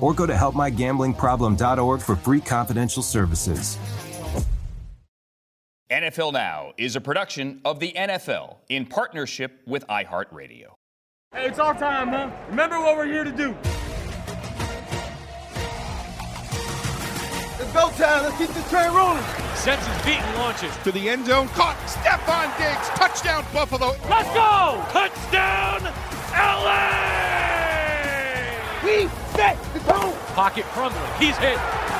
or go to helpmygamblingproblem.org for free confidential services. NFL Now is a production of the NFL in partnership with iHeartRadio. Hey, it's our time, man. Remember what we're here to do. It's go time. Let's keep this train rolling. Sets his feet and launches. To the end zone. Caught. Stefon Diggs. Touchdown, Buffalo. Let's go. Touchdown, LA. We set the tone. Pocket crumbling. He's hit.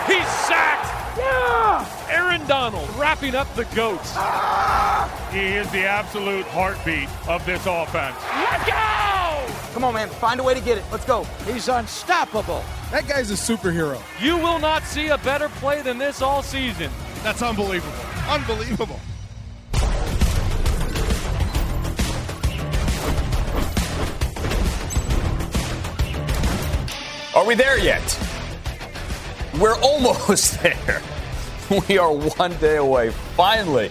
He's sacked. Yeah. Aaron Donald wrapping up the goats. Ah. He is the absolute heartbeat of this offense. Let's go! Come on, man. Find a way to get it. Let's go. He's unstoppable. That guy's a superhero. You will not see a better play than this all season. That's unbelievable. Unbelievable. We there yet? We're almost there. We are one day away, finally,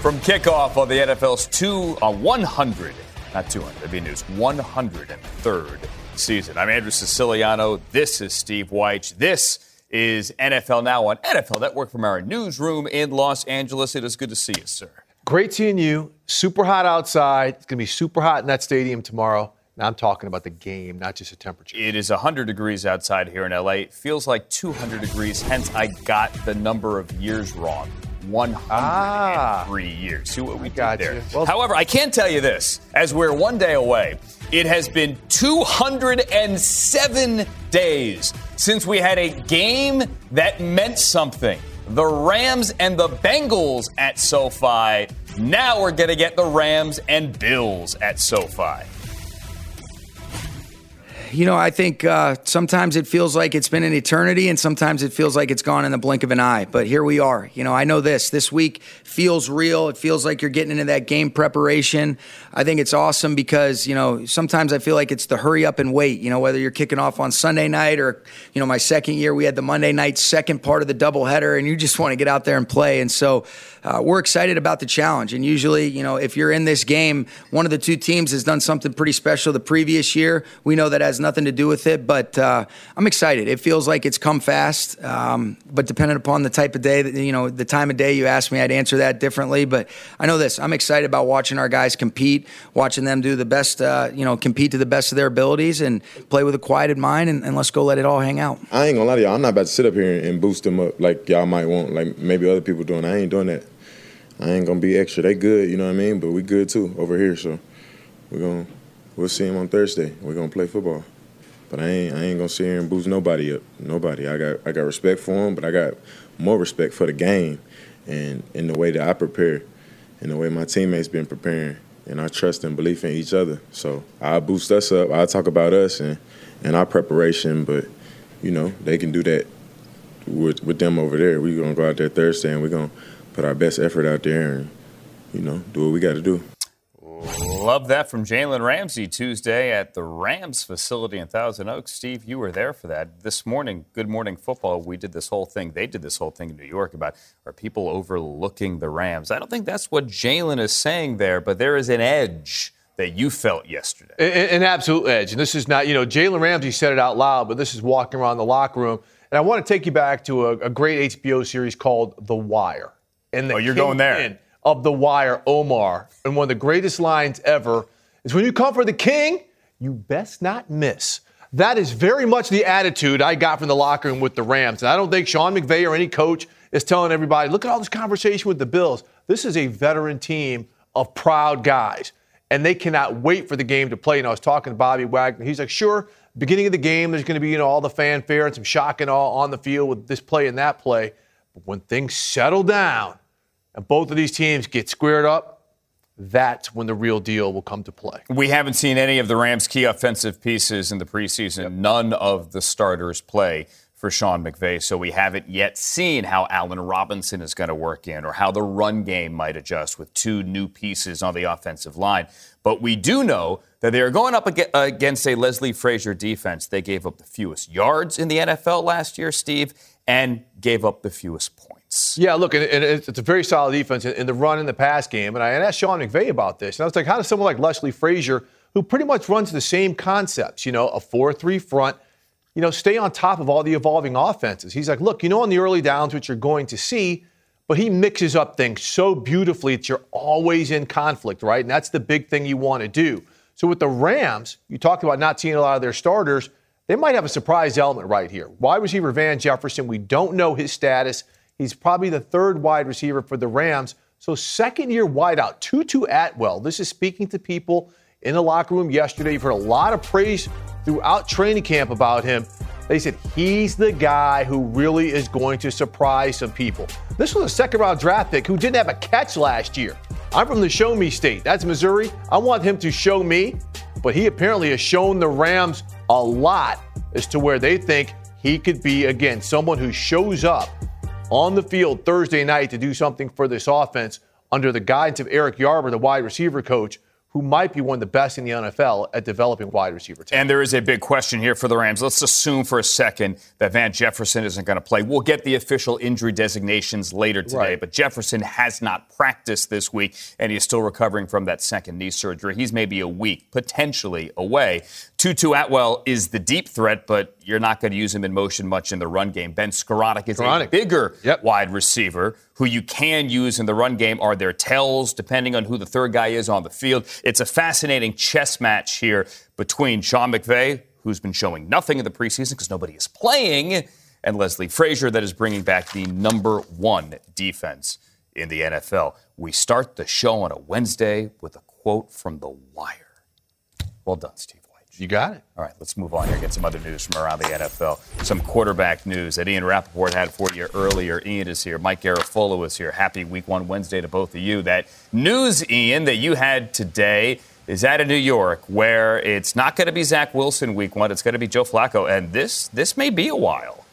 from kickoff of the NFL's two, uh, 100, not 200, that'd be news, 103rd season. I'm Andrew Siciliano. This is Steve Wyche. This is NFL Now on NFL Network from our newsroom in Los Angeles. It is good to see you, sir. Great seeing you. Super hot outside. It's going to be super hot in that stadium tomorrow. Now I'm talking about the game, not just the temperature. It is 100 degrees outside here in LA. It feels like 200 degrees, hence I got the number of years wrong. 103 Ah. years. See what we got there. Well- However, I can tell you this as we're one day away, it has been 207 days since we had a game that meant something. The Rams and the Bengals at SoFi. Now we're going to get the Rams and Bills at SoFi. You know, I think uh, sometimes it feels like it's been an eternity, and sometimes it feels like it's gone in the blink of an eye. But here we are. You know, I know this. This week feels real. It feels like you're getting into that game preparation. I think it's awesome because, you know, sometimes I feel like it's the hurry up and wait. You know, whether you're kicking off on Sunday night or, you know, my second year, we had the Monday night second part of the doubleheader, and you just want to get out there and play. And so uh, we're excited about the challenge. And usually, you know, if you're in this game, one of the two teams has done something pretty special the previous year. We know that has nothing to do with it, but uh, I'm excited. It feels like it's come fast, um, but depending upon the type of day, that you know, the time of day you ask me, I'd answer that differently. But I know this: I'm excited about watching our guys compete, watching them do the best, uh, you know, compete to the best of their abilities, and play with a quieted mind, and, and let's go let it all hang out. I ain't gonna lie to y'all. I'm not about to sit up here and boost them up like y'all might want, like maybe other people doing. I ain't doing that. I ain't gonna be extra. They good, you know what I mean. But we good too over here. So we're gonna we'll see them on Thursday. We're gonna play football. But I ain't I ain't gonna sit here and boost nobody up. Nobody. I got I got respect for him, but I got more respect for the game and in the way that I prepare, and the way my teammates been preparing, and our trust and belief in each other. So I boost us up. I talk about us and and our preparation, but you know they can do that with with them over there. We're gonna go out there Thursday and we're gonna put our best effort out there and you know do what we got to do. Love that from Jalen Ramsey Tuesday at the Rams facility in Thousand Oaks. Steve, you were there for that. This morning, Good Morning Football, we did this whole thing. They did this whole thing in New York about are people overlooking the Rams? I don't think that's what Jalen is saying there, but there is an edge that you felt yesterday. An, an absolute edge. And this is not, you know, Jalen Ramsey said it out loud, but this is walking around the locker room. And I want to take you back to a, a great HBO series called The Wire. And the oh, you're going there of The Wire, Omar, and one of the greatest lines ever is when you come for the king, you best not miss. That is very much the attitude I got from the locker room with the Rams. And I don't think Sean McVay or any coach is telling everybody, look at all this conversation with the Bills. This is a veteran team of proud guys, and they cannot wait for the game to play. And I was talking to Bobby Wagner. He's like, sure, beginning of the game, there's going to be you know all the fanfare and some shock and awe on the field with this play and that play. But when things settle down, and both of these teams get squared up, that's when the real deal will come to play. We haven't seen any of the Rams' key offensive pieces in the preseason. Yep. None of the starters play for Sean McVay, so we haven't yet seen how Allen Robinson is going to work in or how the run game might adjust with two new pieces on the offensive line. But we do know that they are going up against a Leslie Frazier defense. They gave up the fewest yards in the NFL last year, Steve, and gave up the fewest points Yeah, look, and, it's a very solid defense in the run and the pass game. And I asked Sean McVay about this, and I was like, how does someone like Leslie Frazier, who pretty much runs the same concepts, you know, a 4 3 front, you know, stay on top of all the evolving offenses? He's like, look, you know, on the early downs, which you're going to see, but he mixes up things so beautifully that you're always in conflict, right? And that's the big thing you want to do. So with the Rams, you talked about not seeing a lot of their starters. They might have a surprise element right here. Why Wide receiver Van Jefferson, we don't know his status. He's probably the third wide receiver for the Rams. So, second year wideout, Tutu Atwell. This is speaking to people in the locker room yesterday. You've heard a lot of praise throughout training camp about him. They said he's the guy who really is going to surprise some people. This was a second round draft pick who didn't have a catch last year. I'm from the show me state. That's Missouri. I want him to show me, but he apparently has shown the Rams a lot as to where they think he could be, again, someone who shows up on the field Thursday night to do something for this offense under the guidance of Eric Yarber, the wide receiver coach, who might be one of the best in the NFL at developing wide receiver talent. And there is a big question here for the Rams. Let's assume for a second that Van Jefferson isn't going to play. We'll get the official injury designations later today, right. but Jefferson has not practiced this week, and he's still recovering from that second knee surgery. He's maybe a week, potentially away. Tutu Atwell is the deep threat, but you're not going to use him in motion much in the run game. Ben Skowronek is Skowronek. a bigger yep. wide receiver who you can use in the run game. Are there tells depending on who the third guy is on the field? It's a fascinating chess match here between Sean McVay, who's been showing nothing in the preseason because nobody is playing, and Leslie Frazier, that is bringing back the number one defense in the NFL. We start the show on a Wednesday with a quote from The Wire. Well done, Steve. You got it. All right, let's move on here. Get some other news from around the NFL. Some quarterback news that Ian Rapoport had for you earlier. Ian is here. Mike Garafolo is here. Happy Week One Wednesday to both of you. That news, Ian, that you had today is out of New York, where it's not going to be Zach Wilson Week One. It's going to be Joe Flacco, and this this may be a while.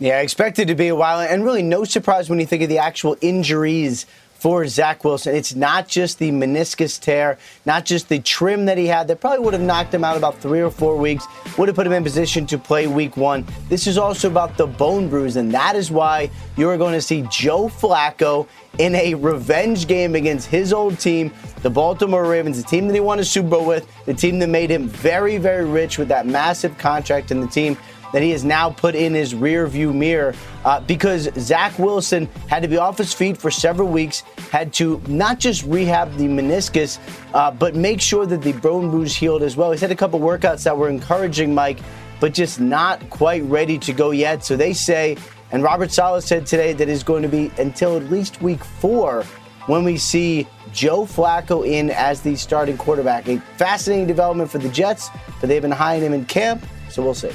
Yeah, expected to be a while, and really no surprise when you think of the actual injuries for Zach Wilson. It's not just the meniscus tear, not just the trim that he had that probably would have knocked him out about three or four weeks, would have put him in position to play week one. This is also about the bone bruise, and that is why you are going to see Joe Flacco in a revenge game against his old team, the Baltimore Ravens, the team that he won a Super Bowl with, the team that made him very, very rich with that massive contract, and the team that he has now put in his rear view mirror uh, because Zach Wilson had to be off his feet for several weeks, had to not just rehab the meniscus, uh, but make sure that the bone bruise healed as well. He's had a couple workouts that were encouraging, Mike, but just not quite ready to go yet. So they say, and Robert Saleh said today that it's going to be until at least week four when we see Joe Flacco in as the starting quarterback. A fascinating development for the Jets, but they've been high him in camp, so we'll see.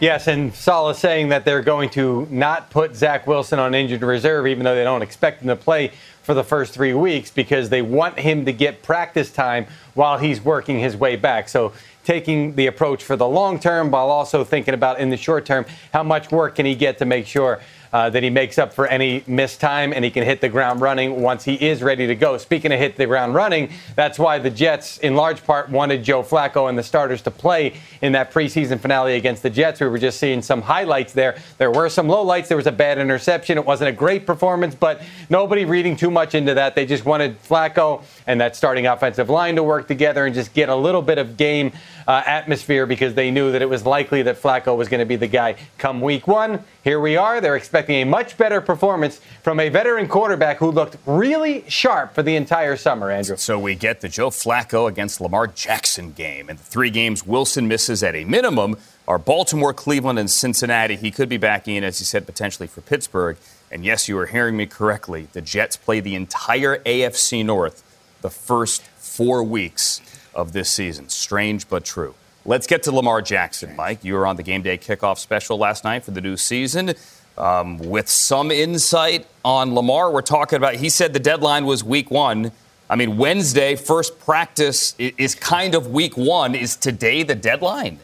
Yes, and Saleh saying that they're going to not put Zach Wilson on injured reserve, even though they don't expect him to play for the first three weeks because they want him to get practice time while he's working his way back. So taking the approach for the long term while also thinking about in the short term how much work can he get to make sure uh, that he makes up for any missed time and he can hit the ground running once he is ready to go. Speaking of hit the ground running, that's why the Jets, in large part, wanted Joe Flacco and the starters to play in that preseason finale against the Jets. We were just seeing some highlights there. There were some lowlights. There was a bad interception. It wasn't a great performance, but nobody reading too much into that. They just wanted Flacco and that starting offensive line to work together and just get a little bit of game uh, atmosphere because they knew that it was likely that Flacco was going to be the guy come week one. Here we are. They're expecting a much better performance from a veteran quarterback who looked really sharp for the entire summer, Andrew. So we get the Joe Flacco against Lamar Jackson game. And the three games Wilson misses at a minimum are Baltimore, Cleveland, and Cincinnati. He could be back in, as you said, potentially for Pittsburgh. And yes, you are hearing me correctly. The Jets play the entire AFC North the first four weeks of this season. Strange but true. Let's get to Lamar Jackson, Mike. You were on the game day kickoff special last night for the new season. Um, with some insight on Lamar, we're talking about, he said the deadline was week one. I mean, Wednesday, first practice is kind of week one. Is today the deadline?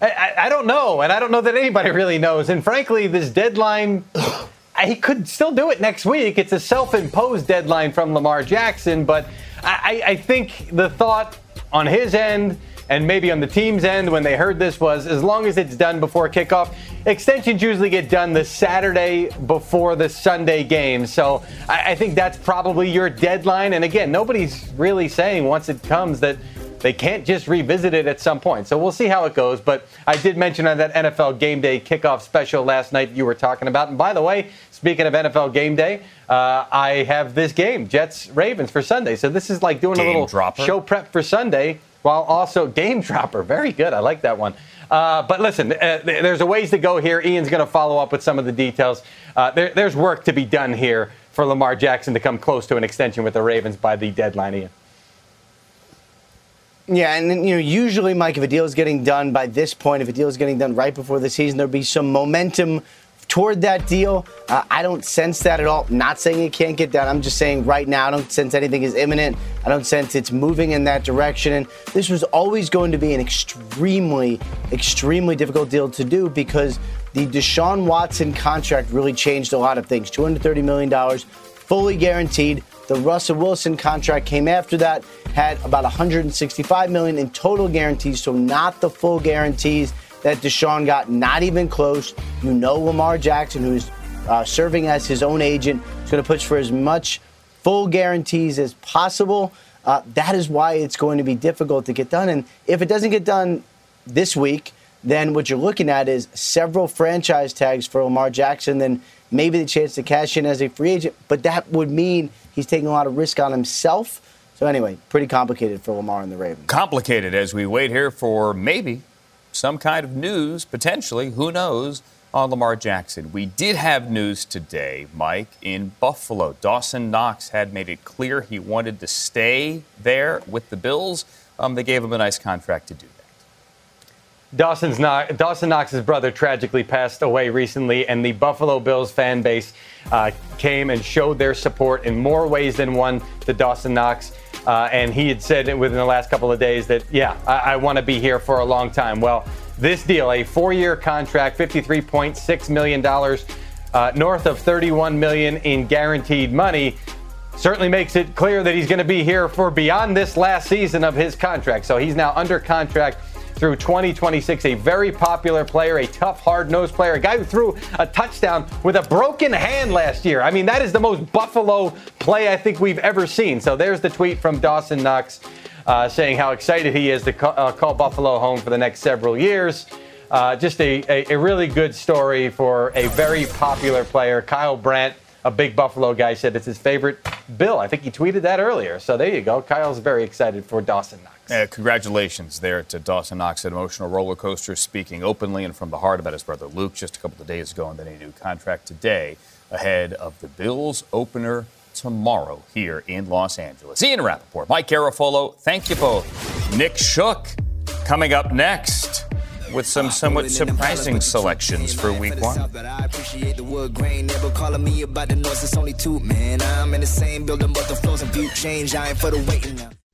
I, I, don't know, and I don't know that anybody really knows. And frankly, this deadline, he could still do it next week. It's a self imposed deadline from Lamar Jackson, but I, I think the thought on his end and maybe on the team's end when they heard this was as long as it's done before kickoff. Extensions usually get done the Saturday before the Sunday game. So I, I, think that's probably your deadline. And again, nobody's really saying once it comes that they can't just revisit it at some point. So we'll see how it goes. But I did mention on that NFL game day kickoff special last night you were talking about. And by the way, speaking of NFL game day, uh, I have this game, Jets Ravens, for Sunday. So this is like doing game a little dropper. show prep for Sunday while also game dropper. Very good. I like that one. Uh, but listen, uh, there's a ways to go here. Ian's going to follow up with some of the details. Uh, there, there's work to be done here for Lamar Jackson to come close to an extension with the Ravens by the deadline, Ian. Yeah, and you know, usually, Mike, if a deal is getting done by this point, if a deal is getting done right before the season, there'll be some momentum toward that deal. Uh, I don't sense that at all. Not saying it can't get done. I'm just saying right now, I don't sense anything is imminent. I don't sense it's moving in that direction. And this was always going to be an extremely, extremely difficult deal to do because the Deshaun Watson contract really changed a lot of things. $230 million, fully guaranteed. The Russell Wilson contract came after that had about 165 million in total guarantees, so not the full guarantees that Deshaun got, not even close. You know Lamar Jackson, who's uh, serving as his own agent, is going to push for as much full guarantees as possible. Uh, that is why it's going to be difficult to get done. And if it doesn't get done this week, then what you're looking at is several franchise tags for Lamar Jackson, then maybe the chance to cash in as a free agent. But that would mean he's taking a lot of risk on himself so anyway, pretty complicated for Lamar and the Ravens. Complicated as we wait here for maybe some kind of news, potentially, who knows, on Lamar Jackson. We did have news today, Mike, in Buffalo. Dawson Knox had made it clear he wanted to stay there with the Bills. Um, they gave him a nice contract to do that. Dawson's not, Dawson Knox's brother tragically passed away recently, and the Buffalo Bills fan base uh, came and showed their support in more ways than one to Dawson Knox. Uh, and he had said within the last couple of days that, yeah, I, I want to be here for a long time. Well, this deal, a four-year contract, $53.6 million, uh, north of 31 million in guaranteed money, certainly makes it clear that he's going to be here for beyond this last season of his contract. So he's now under contract through 2026. A very popular player, a tough, hard nosed player, a guy who threw a touchdown with a broken hand last year. I mean, that is the most Buffalo play I think we've ever seen. So there's the tweet from Dawson Knox uh, saying how excited he is to call, uh, call Buffalo home for the next several years. Uh, just a, a, a really good story for a very popular player. Kyle Brandt, a big Buffalo guy, said it's his favorite Bill. I think he tweeted that earlier. So there you go. Kyle's very excited for Dawson Knox. Uh, congratulations there to Dawson Knox, an emotional roller coaster, speaking openly and from the heart about his brother Luke just a couple of days ago, and then a new contract today ahead of the Bills opener tomorrow here in Los Angeles. Ian Rapoport, Mike Garafolo, thank you both. Nick Shook coming up next with some somewhat surprising selections for week one. I appreciate the wood grain, never calling me about the noise. It's only two, man. I'm in the same building, but the flows and view change. I ain't for the waiting now.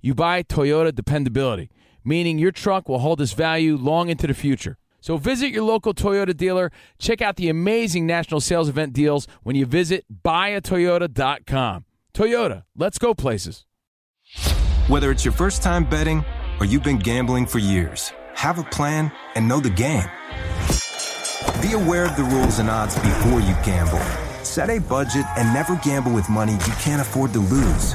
you buy Toyota dependability, meaning your truck will hold its value long into the future. So visit your local Toyota dealer. Check out the amazing national sales event deals when you visit buyatoyota.com. Toyota, let's go places. Whether it's your first time betting or you've been gambling for years, have a plan and know the game. Be aware of the rules and odds before you gamble. Set a budget and never gamble with money you can't afford to lose.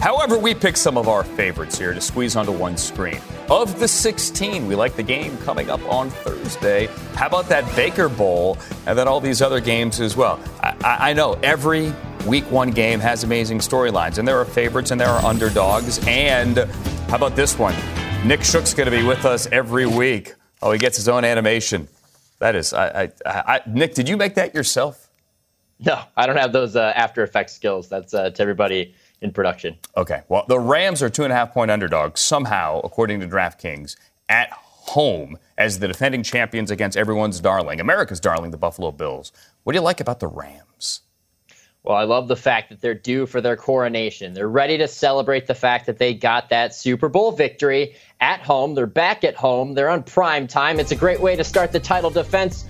However, we pick some of our favorites here to squeeze onto one screen. Of the 16, we like the game coming up on Thursday. How about that Baker Bowl and then all these other games as well? I, I, I know every week one game has amazing storylines, and there are favorites and there are underdogs. And how about this one? Nick Shook's going to be with us every week. Oh, he gets his own animation. That is, I, I, Nick, did you make that yourself? No, I don't have those uh, After Effects skills. That's uh, to everybody in production. Okay. Well, the Rams are two and a half point underdogs somehow, according to DraftKings, at home as the defending champions against everyone's darling, America's darling, the Buffalo Bills. What do you like about the Rams? Well, I love the fact that they're due for their coronation. They're ready to celebrate the fact that they got that Super Bowl victory at home. They're back at home. They're on prime time. It's a great way to start the title defense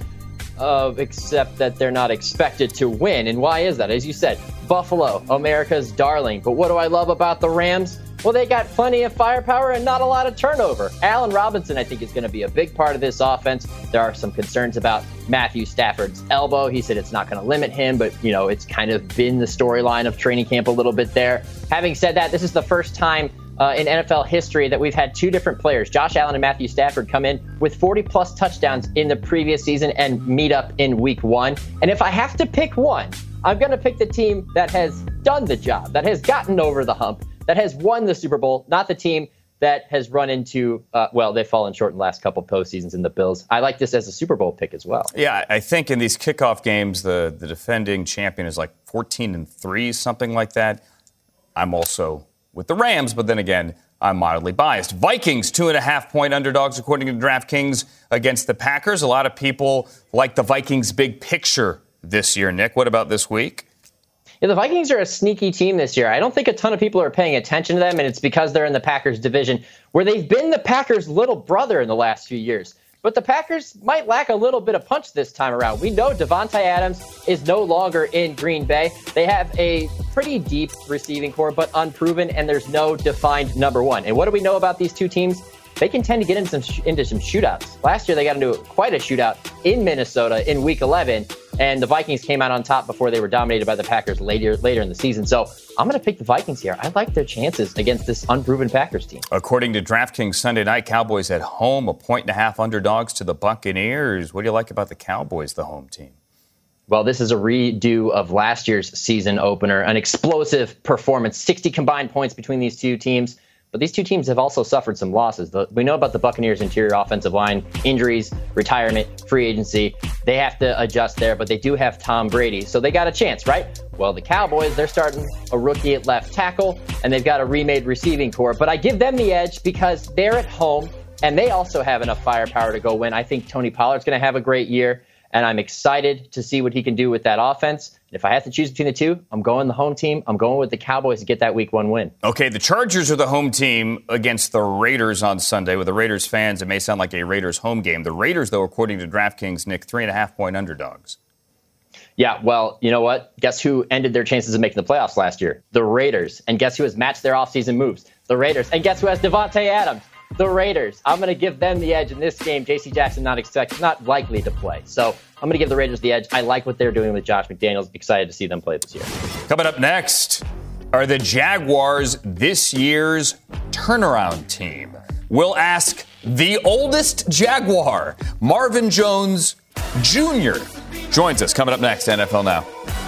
uh, except that they're not expected to win. And why is that? As you said, Buffalo, America's darling. But what do I love about the Rams? Well, they got plenty of firepower and not a lot of turnover. Allen Robinson, I think, is going to be a big part of this offense. There are some concerns about Matthew Stafford's elbow. He said it's not going to limit him, but, you know, it's kind of been the storyline of training camp a little bit there. Having said that, this is the first time uh, in NFL history that we've had two different players, Josh Allen and Matthew Stafford, come in with 40 plus touchdowns in the previous season and meet up in week one. And if I have to pick one, I'm going to pick the team that has done the job, that has gotten over the hump, that has won the Super Bowl, not the team that has run into, uh, well, they've fallen short in the last couple postseasons in the Bills. I like this as a Super Bowl pick as well. Yeah, I think in these kickoff games, the, the defending champion is like 14 and 3, something like that. I'm also with the Rams, but then again, I'm mildly biased. Vikings, two and a half point underdogs, according to DraftKings, against the Packers. A lot of people like the Vikings' big picture this year. Nick, what about this week? Yeah, the Vikings are a sneaky team this year. I don't think a ton of people are paying attention to them, and it's because they're in the Packers division, where they've been the Packers' little brother in the last few years. But the Packers might lack a little bit of punch this time around. We know Davante Adams is no longer in Green Bay. They have a pretty deep receiving corps, but unproven, and there's no defined number one. And what do we know about these two teams? They can tend to get into some, into some shootouts. Last year, they got into quite a shootout in Minnesota in Week 11, and the Vikings came out on top before they were dominated by the Packers later later in the season. So I'm going to pick the Vikings here. I like their chances against this unproven Packers team. According to DraftKings Sunday night, Cowboys at home, a point and a half underdogs to the Buccaneers. What do you like about the Cowboys, the home team? Well, this is a redo of last year's season opener, an explosive performance, 60 combined points between these two teams. But these two teams have also suffered some losses. The, we know about the Buccaneers' interior offensive line injuries, retirement, free agency. They have to adjust there, but they do have Tom Brady. So they got a chance, right? Well, the Cowboys, they're starting a rookie at left tackle, and they've got a remade receiving corps. But I give them the edge because they're at home, and they also have enough firepower to go win. I think Tony Pollard's going to have a great year and I'm excited to see what he can do with that offense. And if I have to choose between the two, I'm going the home team. I'm going with the Cowboys to get that week one win. Okay, the Chargers are the home team against the Raiders on Sunday. With the Raiders fans, it may sound like a Raiders home game. The Raiders, though, according to DraftKings, Nick, three and a half point underdogs. Yeah, well, you know what? Guess who ended their chances of making the playoffs last year? The Raiders. And guess who has matched their offseason moves? The Raiders. And guess who has Davante Adams? The Raiders. I'm going to give them the edge in this game. J.C. Jackson not expect, not likely to play, so I'm going to give the Raiders the edge. I like what they're doing with Josh McDaniels. Excited to see them play this year. Coming up next, are the Jaguars this year's turnaround team? We'll ask the oldest Jaguar, Marvin Jones Jr. Joins us coming up next, NFL Now.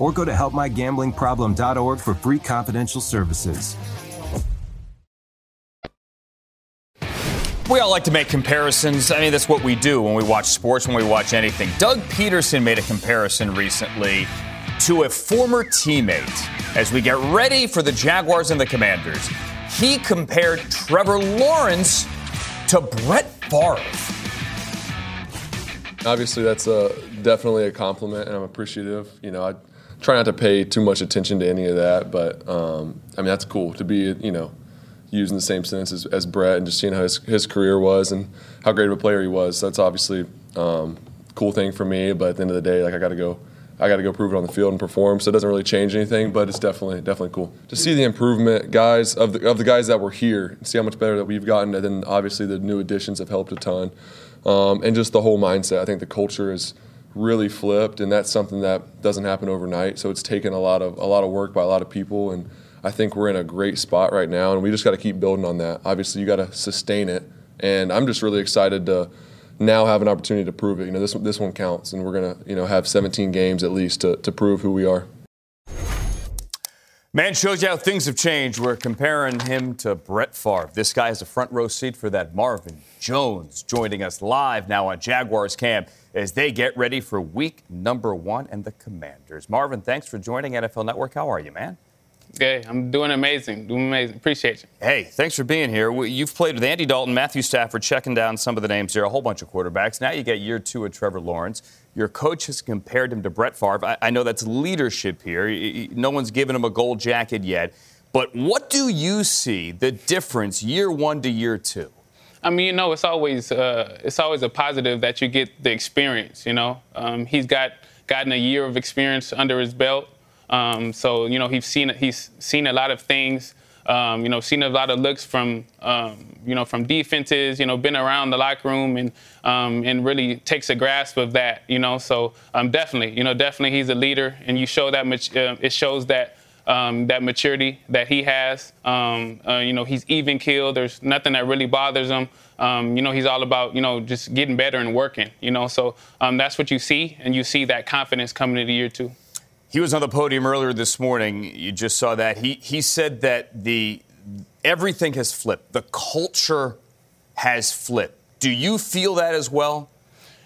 or go to helpmygamblingproblem.org for free confidential services. We all like to make comparisons. I mean, that's what we do when we watch sports, when we watch anything. Doug Pederson made a comparison recently to a former teammate as we get ready for the Jaguars and the Commanders. He compared Trevor Lawrence to Brett Favre. Obviously, that's a, definitely a compliment, and I'm appreciative. You know, I try not to pay too much attention to any of that, but um, I mean, that's cool to be, you know, using the same sentence as, as Brett and just seeing how his, his career was and how great of a player he was. That's obviously um, cool thing for me. But at the end of the day, like I got to go. I got to go prove it on the field and perform. So it doesn't really change anything, but it's definitely definitely cool to see the improvement, guys of the of the guys that were here. and See how much better that we've gotten, and then obviously the new additions have helped a ton, um, and just the whole mindset. I think the culture is really flipped, and that's something that doesn't happen overnight. So it's taken a lot of a lot of work by a lot of people, and I think we're in a great spot right now, and we just got to keep building on that. Obviously, you got to sustain it, and I'm just really excited to now have an opportunity to prove it. You know, this this one counts, and we're gonna you know have 17 games at least to, to prove who we are. Man shows you how things have changed. We're comparing him to Brett Favre. This guy has a front row seat for that. Marvin Jones joining us live now on Jaguars camp as they get ready for week number one and the Commanders. Marvin, thanks for joining NFL Network. How are you, man? Hey, I'm doing amazing. Doing amazing. Appreciate you. Hey, thanks for being here. You've played with Andy Dalton, Matthew Stafford, checking down some of the names here, a whole bunch of quarterbacks. Now you get year two of Trevor Lawrence. Your coach has compared him to Brett Favre. I, I know that's leadership here. No one's given him a gold jacket yet. But what do you see the difference year one to year two? I mean, you know, it's always uh, it's always a positive that you get the experience. You know, um, he's got gotten a year of experience under his belt. Um, so you know he's seen he's seen a lot of things. Um, you know, seen a lot of looks from um, you know from defenses. You know, been around the locker room and um, and really takes a grasp of that. You know, so um, definitely, you know, definitely he's a leader, and you show that much. Uh, it shows that. Um, that maturity that he has. Um, uh, you know, he's even killed. There's nothing that really bothers him. Um, you know, he's all about, you know, just getting better and working, you know. So um, that's what you see, and you see that confidence coming into year two. He was on the podium earlier this morning. You just saw that. He he said that the everything has flipped. The culture has flipped. Do you feel that as well?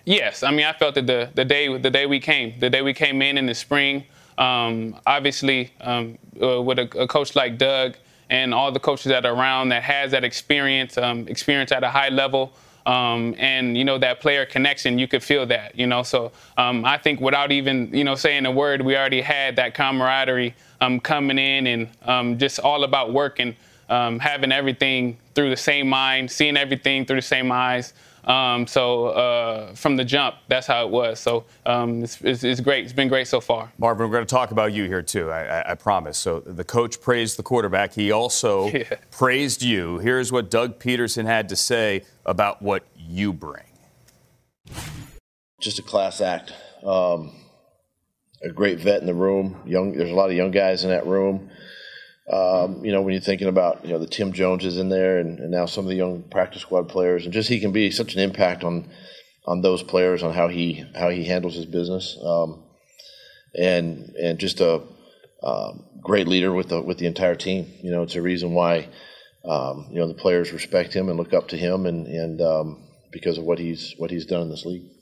Yes. I mean, I felt that the, the day the day we came, the day we came in in the spring. Um, obviously, um, uh, with a, a, coach like Doug and all the coaches that are around that has that experience, um, experience at a high level, um, and you know that player connection, you could feel that. You know, so um, I think without even you know saying a word, we already had that camaraderie um, coming in, and just all about working, having everything through the same mind, seeing everything through the same eyes. Um, so uh, from the jump, that's how it was. So um, it's, it's, it's, great. It's been great so far. Marvin, we're going to talk about you here too. I, I, I promise. So the coach praised the quarterback. He also yeah. praised you. Here's what Doug Pederson had to say about what you bring. Just a class act. Um, a great vet in the room. Young. There's a lot of young guys in that room. Um, you know, when you're thinking about you know the Tim Joneses in there, and, and, now some of the young practice squad players, and just he can be such an impact on on those players on how he how he handles his business, um, and and just a um, great leader with the with the entire team. You know, it's a reason why um, you know the players respect him and look up to him, and and um, because of what he's what he's done in this league.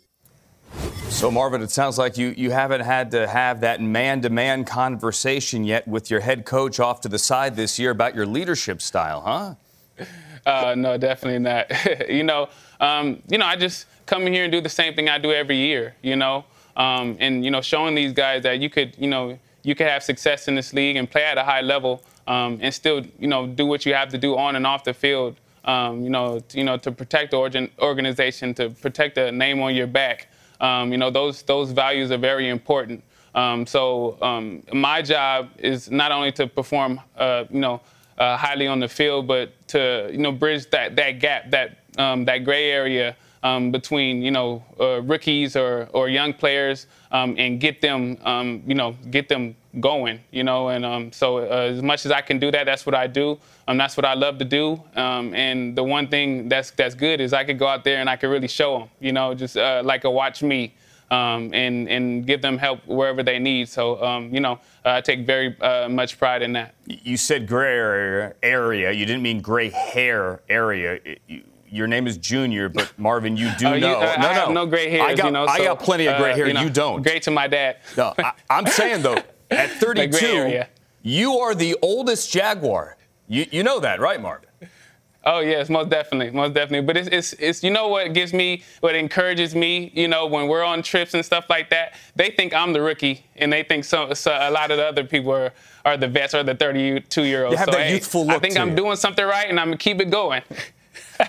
So, Marvin, it sounds like you, you haven't had to have that man to man conversation yet with your head coach off to the side this year about your leadership style, huh? Uh, no, definitely not. you know, um, you know, I just come in here and do the same thing I do every year. You know, um, and you know, showing these guys that you could, you know, you could have success in this league and play at a high level, um, and still, you know, do what you have to do on and off the field. Um, you know, you know, to protect the organ- organization, to protect the name on your back. Um, you know, those those values are very important. Um, so um, my job is not only to perform, uh, you know, uh, highly on the field, but to you know bridge that that gap, that um, that gray area um, between you know uh, rookies or or young players, um, and get them you know get them going. You know, and so uh, as much as I can do that, that's what I do. Um, that's what I love to do. Um, and the one thing that's that's good is I could go out there and I could really show them, you know, just uh, like a watch me. Um, and and give them help wherever they need. So um, you know, I take very uh, much pride in that. You said gray area. area. You didn't mean gray hair area. You, your name is Junior, but Marvin, you do oh, know. Uh, no, I have no gray hair. I got, you know, I got plenty of gray uh, hair. You, know, you don't. Great to my dad. No, I, am saying though, at 32, you are the oldest Jaguar. You, you know that, right, Marvin? Oh yes, most definitely, most definitely. But it's, it's it's you know what gives me what encourages me. You know when we're on trips and stuff like that, they think I'm the rookie, and they think so, so a lot of the other people are, are the vets or the 32 year olds. You have so, that hey, youthful look. I think I'm you. doing something right, and I'm gonna keep it going.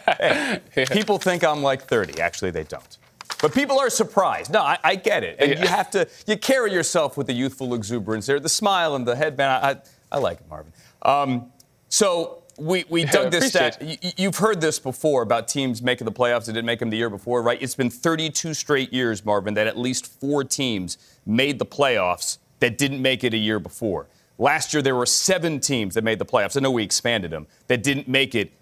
hey, people think I'm like 30. Actually, they don't. But people are surprised. No, I, I get it. And you have to, you carry yourself with the youthful exuberance there, the smile and the headband. I, I, I like it, Marvin. Um, so we, we dug this stat. You, you've heard this before about teams making the playoffs that didn't make them the year before, right? It's been 32 straight years, Marvin, that at least four teams made the playoffs that didn't make it a year before. Last year, there were seven teams that made the playoffs. I know we expanded them that didn't make it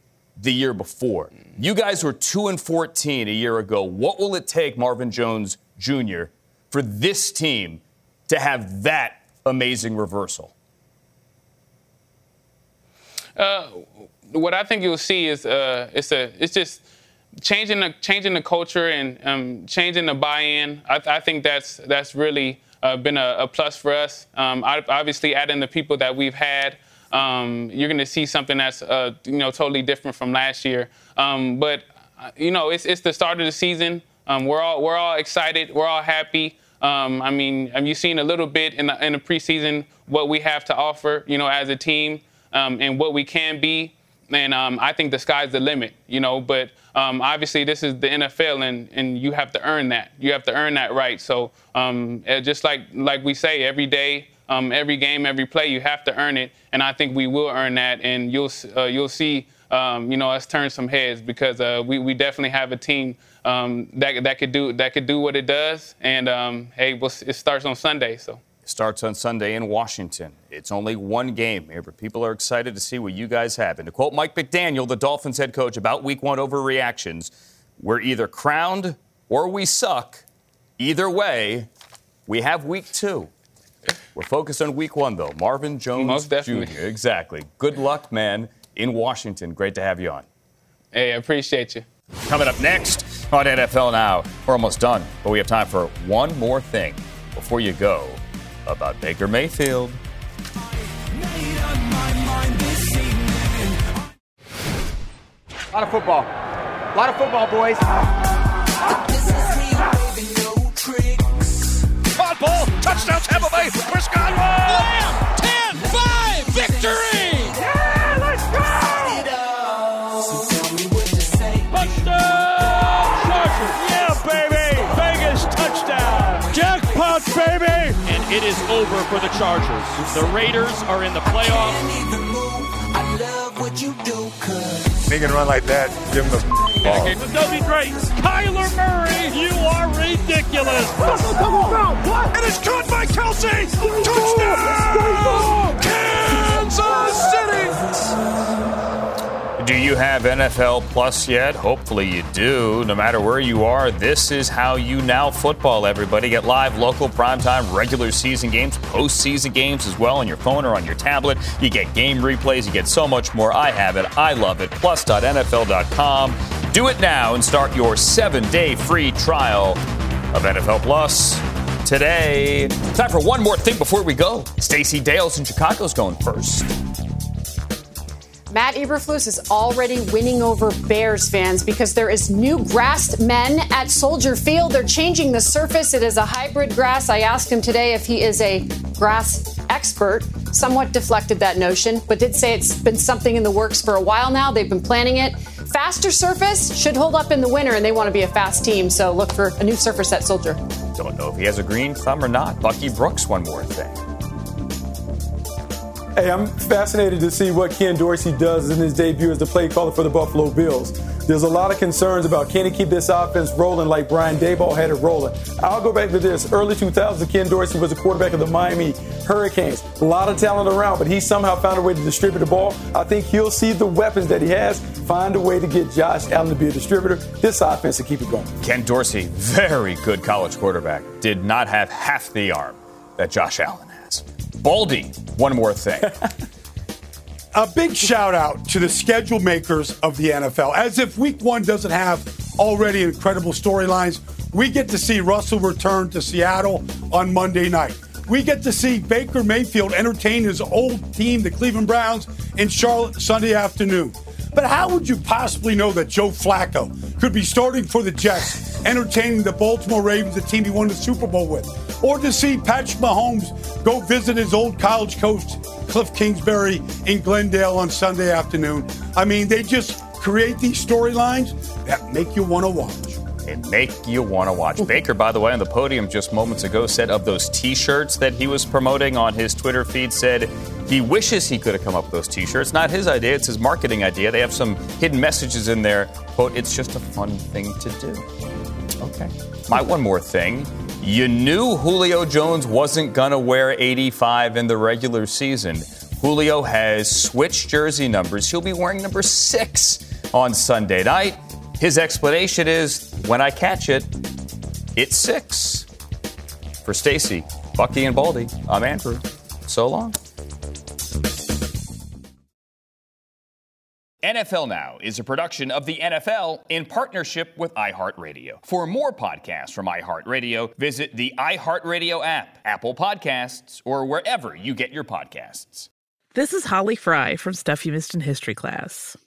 the year before. You guys were 2 and 14 a year ago. What will it take, Marvin Jones Jr., for this team to have that amazing reversal? Uh, what I think you'll see is uh, it's a it's just changing the changing the culture and um, changing the buy-in. I, I think that's that's really uh, been a, a plus for us. Um, obviously, adding the people that we've had, um, you're going to see something that's uh, you know totally different from last year. Um, but uh, you know, it's it's the start of the season. Um, we're all we're all excited. We're all happy. Um, I mean, have you seen a little bit in the in the preseason what we have to offer? You know, as a team um, and what we can be. And um, I think the sky's the limit, you know. But obviously, this is the NFL, and, and you have to earn that. You have to earn that right. So uh, just like like we say, every day, um, every game, every play, you have to earn it. And I think we will earn that, and you'll uh, you'll see, um, you know, us turn some heads because uh, we we definitely have a team um, that that could do that could do what it does. And um, hey, we'll, it starts on Sunday, so. It starts on Sunday in Washington. It's only one game here, but people are excited to see what you guys have. And to quote Mike McDaniel, the Dolphins head coach, about week one overreactions, we're either crowned or we suck. Either way, we have week two. We're focused on week one, though. Marvin Jones Most definitely. Jr. Exactly. Good luck, man, in Washington. Great to have you on. Hey, I appreciate you. Coming up next on NFL Now, we're almost done, but we have time for one more thing before you go about Baker Mayfield. A lot of football. A lot of football, boys. Hot ball, touchdown Tampa Bay. Prescott, Lamb, 10, 5, victory! Yeah, let's go! Touchdown, Chargers! Yeah, baby! Vegas touchdown! Jackpot, baby! And it is over for the Chargers. The Raiders are in the playoffs. He can run like that. Give him the ball. This does be great. Kyler Murray, you are ridiculous. And it's caught by Kelce. Touchdown! Kansas City! Do you have NFL Plus yet? Hopefully you do. No matter where you are, this is how you now football, everybody. Get live, local, primetime, regular season games, postseason games as well on your phone or on your tablet. You get game replays, you get so much more. I have it. I love it. Plus.nfl.com. Do it now and start your seven day free trial of NFL Plus today. Time for one more thing before we go. Stacey Dales in Chicago's going first. Matt Eberflus is already winning over Bears fans because there is new grassed men at Soldier Field. They're changing the surface. It is a hybrid grass. I asked him today if he is a grass expert. Somewhat deflected that notion, but did say it's been something in the works for a while now. They've been planning it. Faster surface should hold up in the winter, and they want to be a fast team. So look for a new surface at Soldier. Don't know if he has a green thumb or not. Bucky Brooks, one more thing. Hey, I'm fascinated to see what Ken Dorsey does in his debut as the play caller for the Buffalo Bills. There's a lot of concerns about can he keep this offense rolling like Brian Daboll had it rolling. I'll go back to this. Early 2000s, Ken Dorsey was the quarterback of the Miami Hurricanes. A lot of talent around, but he somehow found a way to distribute the ball. I think he'll see the weapons that he has, find a way to get Josh Allen to be a distributor. This offense to keep it going. Ken Dorsey, very good college quarterback, did not have half the arm that Josh Allen has. Baldy, one more thing. a big shout out to the schedule makers of the NFL. As if week one doesn't have already incredible storylines, we get to see Russell return to Seattle on Monday night. We get to see Baker Mayfield entertain his old team, the Cleveland Browns, in Charlotte Sunday afternoon. But how would you possibly know that Joe Flacco could be starting for the Jets, entertaining the Baltimore Ravens, the team he won the Super Bowl with? Or to see Patrick Mahomes go visit his old college coach, Cliff Kingsbury, in Glendale on Sunday afternoon? I mean, they just create these storylines that make you want to watch. They make you want to watch. Baker, by the way, on the podium just moments ago said of those T-shirts that he was promoting on his Twitter feed, said he wishes he could have come up with those T-shirts. Not his idea; it's his marketing idea. They have some hidden messages in there. Quote: It's just a fun thing to do. Okay. My one more thing. You knew Julio Jones wasn't going to wear 85 in the regular season. Julio has switched jersey numbers. He'll be wearing number six on Sunday night. His explanation is when I catch it, it's six. For Stacey, Bucky, and Baldy, I'm Andrew. So long. NFL Now is a production of the NFL in partnership with iHeartRadio. For more podcasts from iHeartRadio, visit the iHeartRadio app, Apple Podcasts, or wherever you get your podcasts. This is Holly Fry from Stuff You Missed in History class.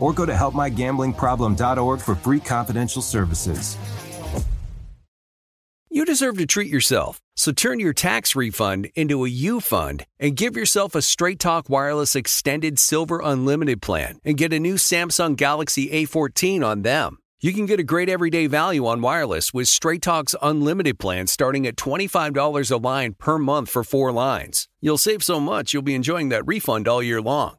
or go to helpmygamblingproblem.org for free confidential services. You deserve to treat yourself, so turn your tax refund into a U fund and give yourself a Straight Talk Wireless Extended Silver Unlimited plan and get a new Samsung Galaxy A14 on them. You can get a great everyday value on wireless with Straight Talk's unlimited plan starting at $25 a line per month for four lines. You'll save so much you'll be enjoying that refund all year long.